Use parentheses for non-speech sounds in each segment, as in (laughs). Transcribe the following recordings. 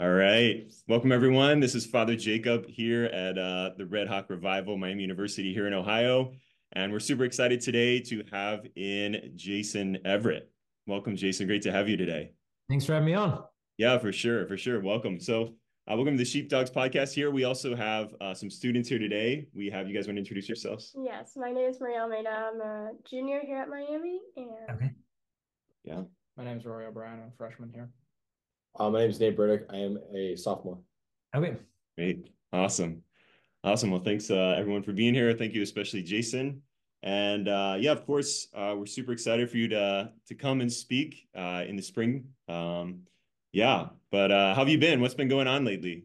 All right. Welcome, everyone. This is Father Jacob here at uh, the Red Hawk Revival, Miami University here in Ohio. And we're super excited today to have in Jason Evert. Welcome, Jason. Great to have you today. Thanks for having me on. Yeah, for sure. For sure. Welcome. So, uh, welcome to the Sheepdogs podcast here. We also have uh, some students here today. We have you guys want to introduce yourselves? Yes, my name is Maria Almeida. I'm a junior here at Miami. And Okay. Yeah. My name is Rory O'Brien. I'm a freshman here. Uh, my name is Nate Burdick. I am a sophomore. Okay. Great. Awesome. Awesome. Well, thanks uh, everyone for being here. Thank you, especially Jason. And uh, yeah, of course, uh, we're super excited for you to to come and speak uh, in the spring. Um, yeah, but uh, how have you been? What's been going on lately?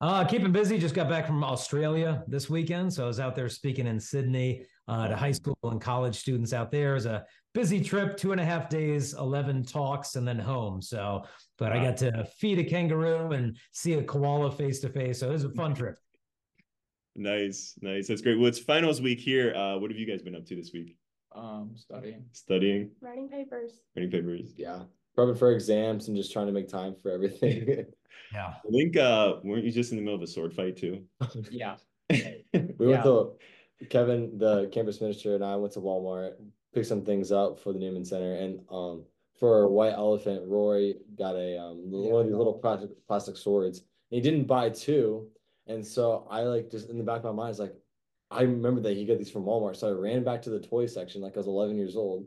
Uh, keeping busy. Just got back from Australia this weekend, so I was out there speaking in Sydney uh, to high school and college students out there. It was a busy trip, two and a half days, eleven talks, and then home. So, but I got to feed a kangaroo and see a koala face to face. So it was a fun trip. Nice, nice. That's great. Well, it's finals week here. Uh, what have you guys been up to this week? Um, studying. Studying, writing papers. writing papers. Yeah. Prepping for exams and just trying to make time for everything. (laughs) Yeah. I think uh, weren't you just in the middle of a sword fight too? (laughs) Yeah. (laughs) we Yeah. went to Kevin, the campus minister, and I went to Walmart, picked some things up for the Newman Center, and um for White Elephant, Roy got a um Yeah, one of these little plastic plastic swords. And he didn't buy two, and so I like just in the back of my mind is like, I remember that he got these from Walmart, so I ran back to the toy section like I was 11 years old,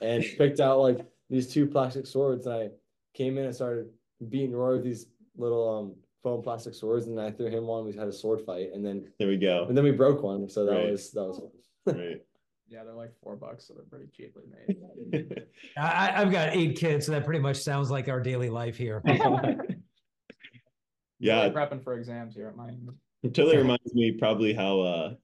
and (laughs) picked out like these two plastic swords, and I came in and started beating Roy with these little um foam plastic swords, and I threw him one. We had a sword fight, and then There we go. and then we broke one, so that Right. was that was fun. (laughs) Right. Yeah, they're like four bucks, so they're pretty cheaply made. (laughs) I, I- I've got eight kids, so that pretty much sounds like our daily life here. (laughs) yeah, Really prepping for exams here at Miami. It totally reminds me probably how uh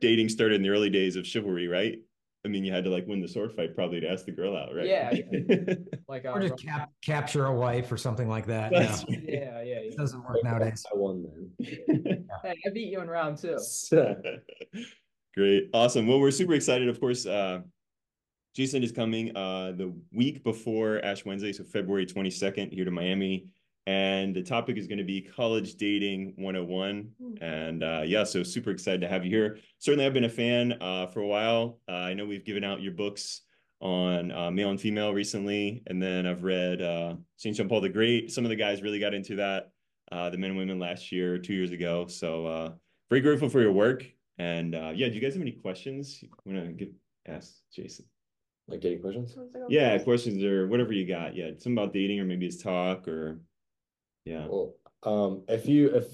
dating started in the early days of chivalry, right? I mean, you had to like win the sword fight probably to ask the girl out, right? Yeah, (laughs) Like, uh, Or just cap- capture a wife or something like that. Yeah. That's- yeah, yeah, yeah. It doesn't work nowadays. I won then. (laughs) Hey, I beat you in round two. (laughs) Great. Awesome. Well, we're super excited. Of course, uh, Jason is coming uh, the week before Ash Wednesday, so February 22nd here to Miami. And the topic is going to be college dating 101. And uh, yeah, so super excited to have you here. Certainly, I've been a fan uh, for a while. Uh, I know we've given out your books on uh, male and female recently. And then I've read uh, St. John Paul the Great. Some of the guys really got into that, uh, the men and women last year, two years ago. So uh, very grateful for your work. And uh, yeah, do you guys have any questions you want to get asked, Jason? Like getting questions? Wants to go Yeah, questions or whatever you got. Yeah, something about dating or maybe it's talk or yeah. Well, um, if you if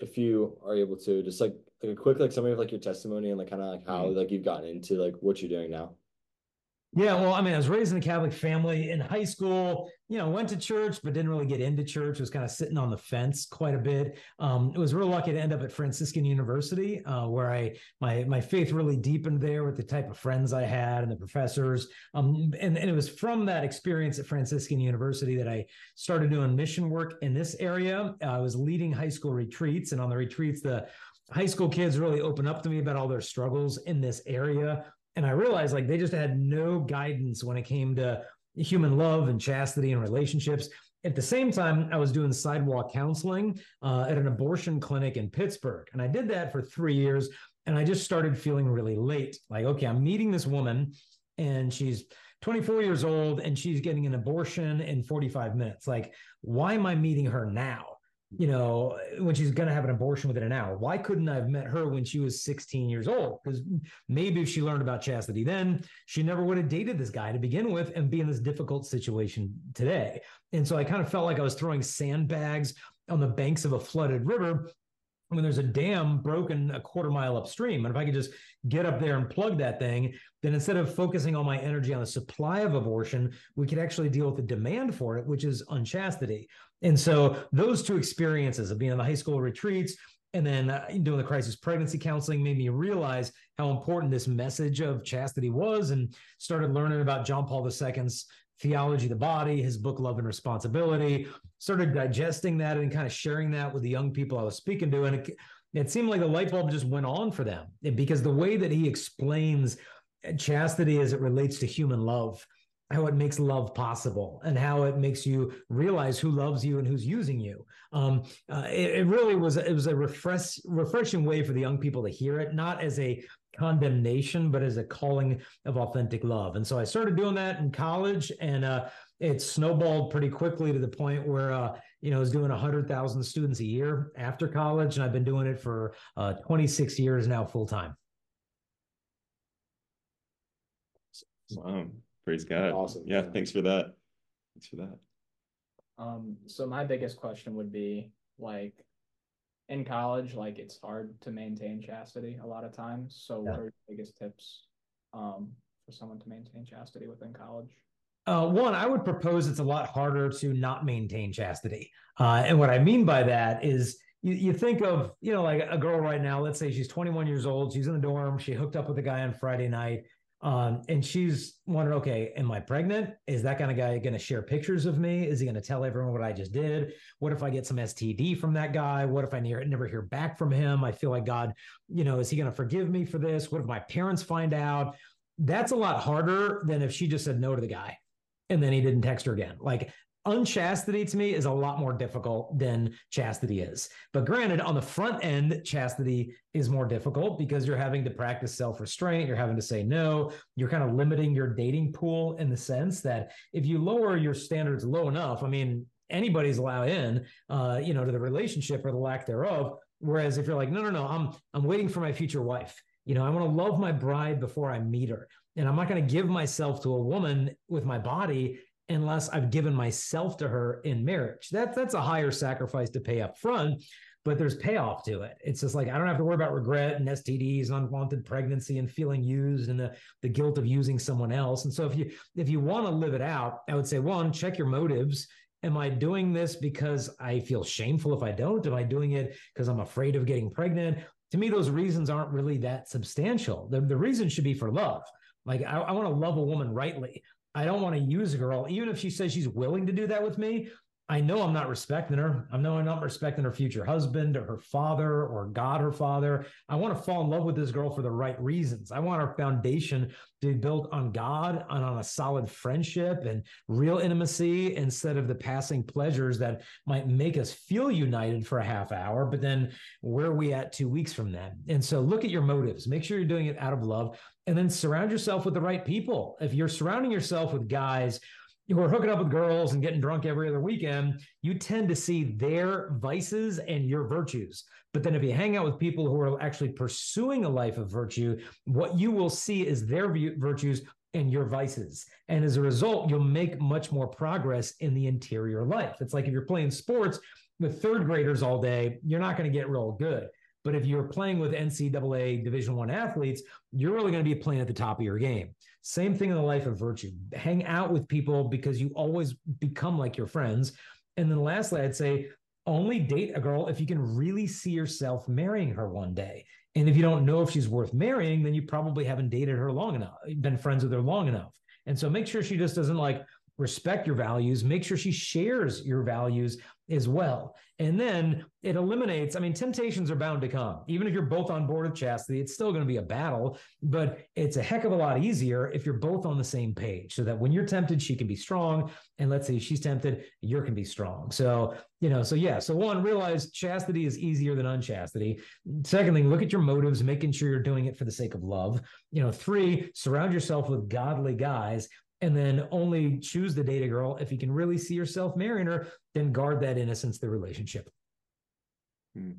if you are able to just like like a quick like summary of like your testimony and like kind of like how Mhm. like you've gotten into like what you're doing now. Yeah, well, I mean, I was raised in a Catholic family in high school, you know, went to church, but didn't really get into church, was kind of sitting on the fence quite a bit. Um, it was real lucky to end up at Franciscan University, uh, where I my my faith really deepened there with the type of friends I had and the professors. Um, and, and it was from that experience at Franciscan University that I started doing mission work in this area. Uh, I was leading high school retreats, and on the retreats, the high school kids really opened up to me about all their struggles in this area and I realized like they just had no guidance when it came to human love and chastity and relationships. At the same time, I was doing sidewalk counseling uh, at an abortion clinic in Pittsburgh. And I did that for three years. And I just started feeling really late. Like, okay, I'm meeting this woman and she's 24 years old and she's getting an abortion in 45 minutes. Like, why am I meeting her now? You know, when she's going to have an abortion within an hour. Why couldn't I have met her when she was 16 years old? Because maybe if she learned about chastity then, she never would have dated this guy to begin with and be in this difficult situation today. And so I kind of felt like I was throwing sandbags on the banks of a flooded river when there's a dam broken a quarter mile upstream. And if I could just get up there and plug that thing, then instead of focusing all my energy on the supply of abortion, we could actually deal with the demand for it, which is unchastity. And so those two experiences of being on the high school retreats and then uh, doing the crisis pregnancy counseling made me realize how important this message of chastity was and started learning about John Paul II's theology of the body, his book Love and Responsibility, started digesting that and kind of sharing that with the young people I was speaking to. And it, it seemed like the light bulb just went on for them because the way that he explains chastity as it relates to human love how it makes love possible and how it makes you realize who loves you and who's using you. Um, uh, it, it, really was it was a refresh refreshing way for the young people to hear it, not as a condemnation, but as a calling of authentic love. And so I started doing that in college, and uh, it snowballed pretty quickly to the point where uh, you know I was doing hundred thousand students a year after college, and I've been doing it for uh, 26 years now, full time. Wow. Praise God. Awesome. Yeah, yeah, thanks for that. Thanks for that. Um, so my biggest question would be like in college, like it's hard to maintain chastity a lot of times. So yeah. what are your biggest tips um for someone to maintain chastity within college? Uh, one, I would propose it's a lot harder to not maintain chastity. Uh, and what I mean by that is you, you think of, you know, like a girl right now, let's say she's 21 years old, she's in the dorm, she hooked up with a guy on Friday night. Um, and she's wondering, okay, am I pregnant? Is that kind of guy going to share pictures of me? Is he going to tell everyone what I just did? What if I get some STD from that guy? What if I near, never hear back from him? I feel like God, you know, is he going to forgive me for this? What if my parents find out? That's a lot harder than if she just said no to the guy and then he didn't text her again. Like unchastity to me is a lot more difficult than chastity is. But granted, on the front end, chastity is more difficult because you're having to practice self restraint. You're having to say no. You're kind of limiting your dating pool in the sense that if you lower your standards low enough, I mean, anybody's allowed in, uh, you know, to the relationship or the lack thereof. Whereas if you're like, no, no, no, I'm I'm waiting for my future wife. You know, I want to love my bride before I meet her. And I'm not going to give myself to a woman with my body unless I've given myself to her in marriage. That, that's a higher sacrifice to pay up front, but there's payoff to it. It's just like I don't have to worry about regret and STDs, and unwanted pregnancy, and feeling used and the, the guilt of using someone else. And so if you if you want to live it out, I would say one, check your motives. Am I doing this because I feel shameful if I don't? Am I doing it because I'm afraid of getting pregnant? To me, those reasons aren't really that substantial. The, the reason should be for love. Like I, I want to love a woman rightly. I don't want to use a girl, even if she says she's willing to do that with me. I know I'm not respecting her. I know I'm not respecting her future husband or her father or God, her father. I want to fall in love with this girl for the right reasons. I want our foundation to be built on God and on a solid friendship and real intimacy instead of the passing pleasures that might make us feel united for a half hour. But then where are we at two weeks from then? And so look at your motives. Make sure you're doing it out of love and then surround yourself with the right people. If you're surrounding yourself with guys, who are hooking up with girls and getting drunk every other weekend, you tend to see their vices and your virtues. But then if you hang out with people who are actually pursuing a life of virtue, what you will see is their virtues and your vices. And as a result, you'll make much more progress in the interior life. It's like if you're playing sports with third graders all day, you're not going to get real good. But if you're playing with NCAA Division One athletes, you're really going to be playing at the top of your game. Same thing in the life of virtue. Hang out with people because you always become like your friends. And then lastly, I'd say only date a girl if you can really see yourself marrying her one day. And if you don't know if she's worth marrying, then you probably haven't dated her long enough, been friends with her long enough. And so make sure she just doesn't like respect your values, make sure she shares your values as well. And then it eliminates, I mean, temptations are bound to come. Even if you're both on board with chastity, it's still going to be a battle, but it's a heck of a lot easier if you're both on the same page so that when you're tempted, she can be strong. And let's say she's tempted, you can be strong. So, you know, so yeah. So one, realize chastity is easier than unchastity. Second thing, look at your motives, making sure you're doing it for the sake of love. You know, three, surround yourself with godly guys and then only choose the data girl. If you can really see yourself marrying her then guard that innocence the relationship. Hmm.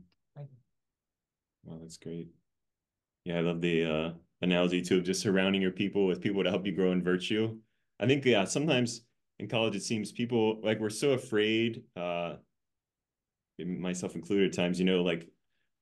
well that's great. Yeah i love the uh, analogy too of just surrounding your people with people to help you grow in virtue. I think yeah sometimes in college it seems people like we're so afraid uh myself included at times you know like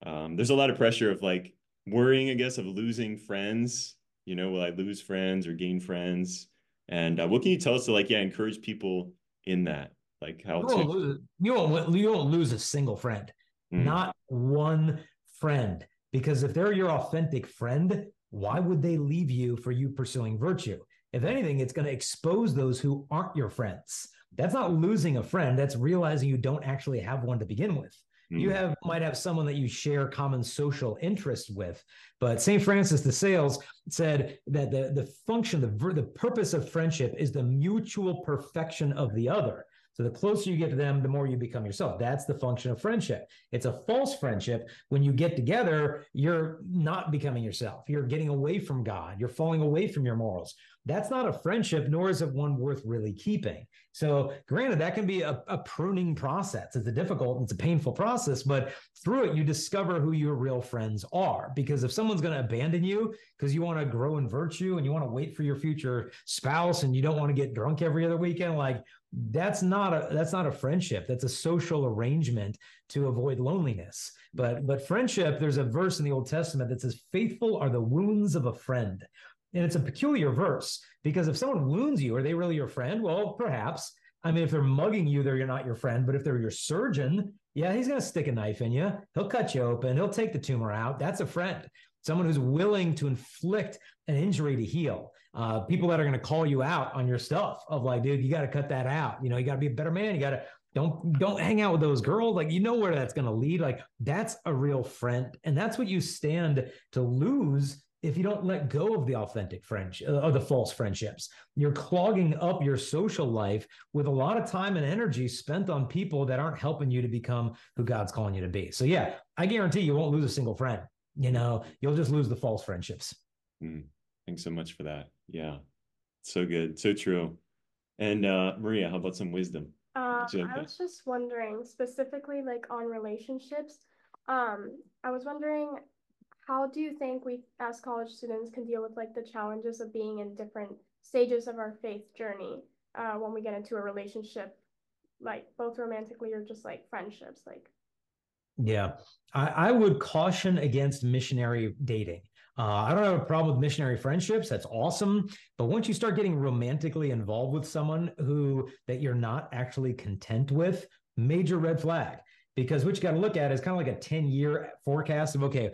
um, there's a lot of pressure of like worrying i guess of losing friends. You know will i lose friends or gain friends and uh, what can you tell us to like, yeah, encourage people in that? Like how you to won't lose, you won't you won't lose a single friend, mm. not one friend. Because if they're your authentic friend, why would they leave you for you pursuing virtue? If anything, it's going to expose those who aren't your friends. That's not losing a friend. That's realizing you don't actually have one to begin with. You Mm. have might have someone that you share common social interests with. But St. Francis de Sales said that the, the function, the, the purpose of friendship is the mutual perfection of the other. So the closer you get to them, the more you become yourself. That's the function of friendship. It's a false friendship. When you get together, you're not becoming yourself. You're getting away from God. You're falling away from your morals. That's not a friendship, nor is it one worth really keeping. So, granted, that can be a, a pruning process. It's a difficult, it's a painful process, but through it, you discover who your real friends are. Because if someone's going to abandon you because you want to grow in virtue and you want to wait for your future spouse and you don't want to get drunk every other weekend, like that's not a that's not a friendship. That's a social arrangement to avoid loneliness. But but friendship, there's a verse in the Old Testament that says, "Faithful are the wounds of a friend." And it's a peculiar verse because if someone wounds you, are they really your friend? Well, perhaps. I mean, if they're mugging you, they're you're not your friend. But if they're your surgeon, yeah, he's going to stick a knife in you. He'll cut you open. He'll take the tumor out. That's a friend. Someone who's willing to inflict an injury to heal. Uh, people that are going to call you out on your stuff of like, dude, you got to cut that out. You know, you got to be a better man. You got to don't don't hang out with those girls. Like, you know where that's going to lead. Like, that's a real friend, and that's what you stand to lose if you don't let go of the authentic friendship or the false friendships you're clogging up your social life with a lot of time and energy spent on people that aren't helping you to become who god's calling you to be so yeah i guarantee you won't lose a single friend you know you'll just lose the false friendships Mm. Thanks so much for that. Yeah. So good. So true. And uh Maria, how about some wisdom? Uh, Jim, I yeah. was just wondering, specifically like on relationships. Um, I was wondering, how do you think we as college students can deal with like the challenges of being in different stages of our faith journey, uh, when we get into a relationship, like both romantically or just like friendships, like Yeah, I, I would caution against missionary dating. Uh, I don't have a problem with missionary friendships. That's awesome. But once you start getting romantically involved with someone who that you're not actually content with, major red flag. Because what you got to look at is kind of like a 10 year forecast of okay,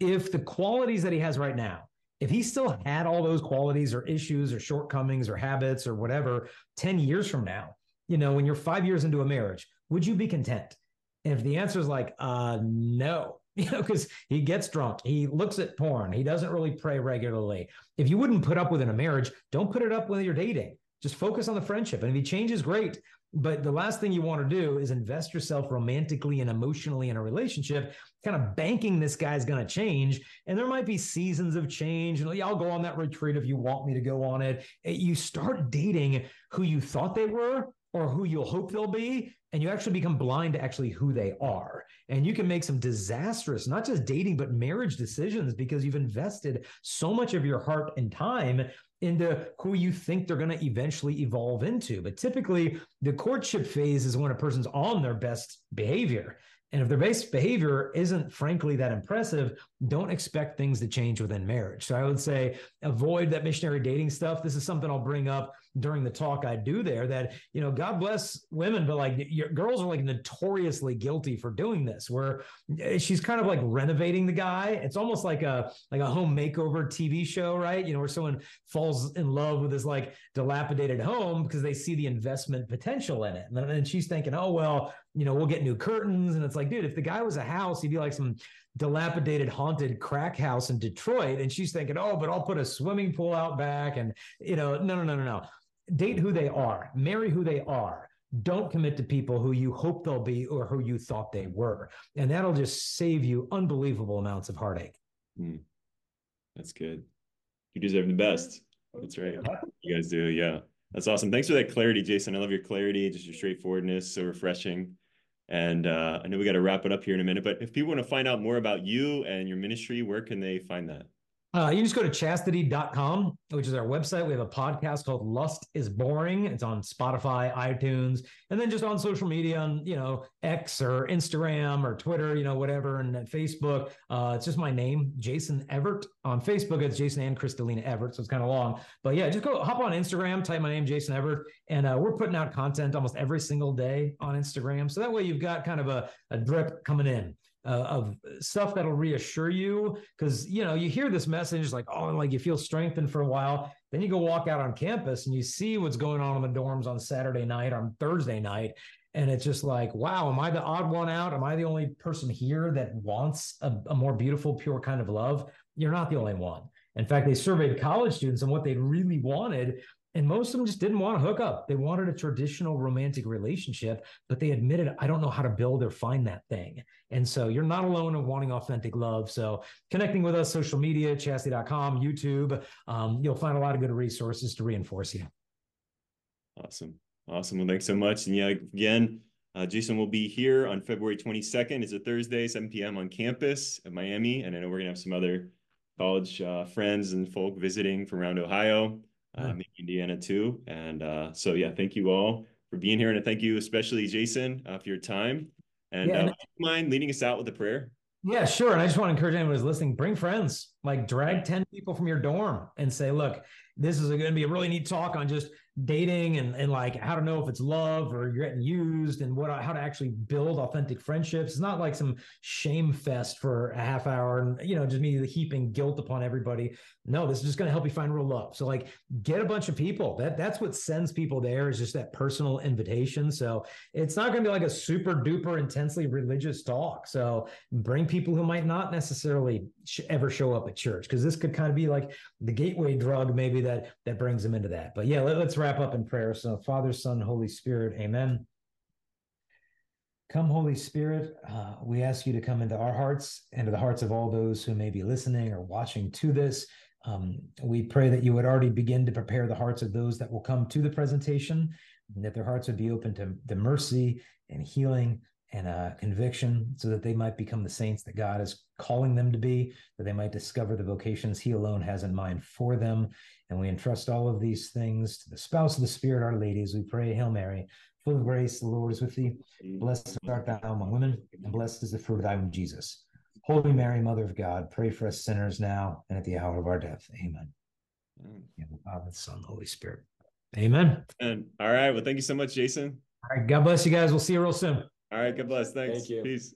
if the qualities that he has right now, if he still had all those qualities or issues or shortcomings or habits or whatever 10 years from now, you know, when you're five years into a marriage, would you be content? And if the answer is like, uh, no, (laughs) you know, because he gets drunk, he looks at porn, he doesn't really pray regularly. If you wouldn't put up with in a marriage, don't put it up when you're dating. Just focus on the friendship. And if he changes, great. But the last thing you want to do is invest yourself romantically and emotionally in a relationship, kind of banking this guy's going to change. And there might be seasons of change. And I'll go on that retreat if you want me to go on it. Eh, you start dating who you thought they were or who you'll hope they'll be and you actually become blind to actually who they are. And you can make some disastrous not just dating but marriage decisions because you've invested so much of your heart and time into who you think they're going to eventually evolve into. But typically the courtship phase is when a person's on their best behavior and if their base behavior isn't frankly that impressive, don't expect things to change within marriage. So I would say avoid that missionary dating stuff. This is something I'll bring up during the talk I do there that, you know, God bless women, but like your girls are like notoriously guilty for doing this, where she's kind of like renovating the guy. It's almost like a like a home makeover TV show, right? You know, where someone falls in love with this like dilapidated home because they see the investment potential in it. And then she's thinking, oh well, you know, we'll get new curtains. And it's like, dude, if the guy was a house, he'd be like some dilapidated haunted crack house in Detroit. And she's thinking, oh, but I'll put a swimming pool out back. And, you know, no, no, no, no, no. Date who they are, marry who they are. Don't commit to people who you hope they'll be or who you thought they were. And that'll just save you unbelievable amounts of heartache. Mm. That's good. You deserve the best. That's right. You guys do. Yeah. That's awesome. Thanks for that clarity, Jason. I love your clarity, just your straightforwardness. So refreshing. And uh, I know we got to wrap it up here in a minute, but if people want to find out more about you and your ministry, where can they find that? Uh, you just go to chastity.com, which is our website. We have a podcast called Lust is Boring. It's on Spotify, iTunes, and then just on social media on, you know, X or Instagram or Twitter, you know, whatever, and Facebook. Uh, it's just my name, Jason Evert. On Facebook, it's Jason and Crystalina Evert. So it's kind of long. But yeah, just go hop on Instagram, type my name, Jason Evert. and uh, we're putting out content almost every single day on Instagram. So that way you've got kind of a, a drip coming in uh, of stuff that'll reassure you because you know you hear this message like oh and like you feel strengthened for a while then you go walk out on campus and you see what's going on in the dorms on saturday night on thursday night And it's just like, wow, am I the odd one out? Am I the only person here that wants a, a more beautiful, pure kind of love? You're not the only one. In fact, they surveyed college students and what they really wanted and most of them just didn't want to hook up. They wanted a traditional romantic relationship, but they admitted, I don't know how to build or find that thing. And so you're not alone in wanting authentic love. So connecting with us, social media, chastity.com, YouTube, um, you'll find a lot of good resources to reinforce you. Awesome. Awesome. Well, thanks so much. And yeah, again, uh, Jason will be here on February 22nd. It's a Thursday, 7 p.m. on campus at Miami. And I know we're going to have some other college uh, friends and folk visiting from around Ohio uh, maybe Indiana too. And uh, so, yeah, thank you all for being here. And thank you, especially Jason, uh, for your time. And yeah, uh, mind leading us out with a prayer? Yeah, sure. And I just want to encourage anyone who's listening, bring friends, like drag 10 people from your dorm and say, look, this is going to be a really neat talk on just dating and, and like how to know if it's love or you're getting used and what how to actually build authentic friendships. It's not like some shame fest for a half hour and you know just me heaping guilt upon everybody. No, this is just going to help you find real love. So like get a bunch of people. That that's what sends people there is just that personal invitation. So it's not going to be like a super duper intensely religious talk. So bring people who might not necessarily ever show up at church because this could kind of be like the gateway drug that that brings them into that. But yeah, let, us wrap up in prayer. So, Father, Son, Holy Spirit, amen. Come, Holy Spirit, uh, we ask you to come into our hearts and to the hearts of all those who may be listening or watching to this. Um, we pray that you would already begin to prepare the hearts of those that will come to the presentation, and that their hearts would be open to the mercy and healing and uh, conviction so that they might become the saints that God is calling them to be, that they might discover the vocations He alone has in mind for them. And we entrust all of these things to the spouse of the Spirit, Our Lady, as we pray, Hail Mary, full of grace, the Lord is with thee. Blessed art thou among women, and blessed is the fruit of thy womb, Jesus. Holy Mary, Mother of God, pray for us sinners now and at the hour of our death. Amen. Amen. the Father, the Son, the Holy Spirit. Amen. And all right. Well, thank you so much, Jason. All right. God bless you guys. We'll see you real soon. All right. God bless. Thanks. Thank you. Peace.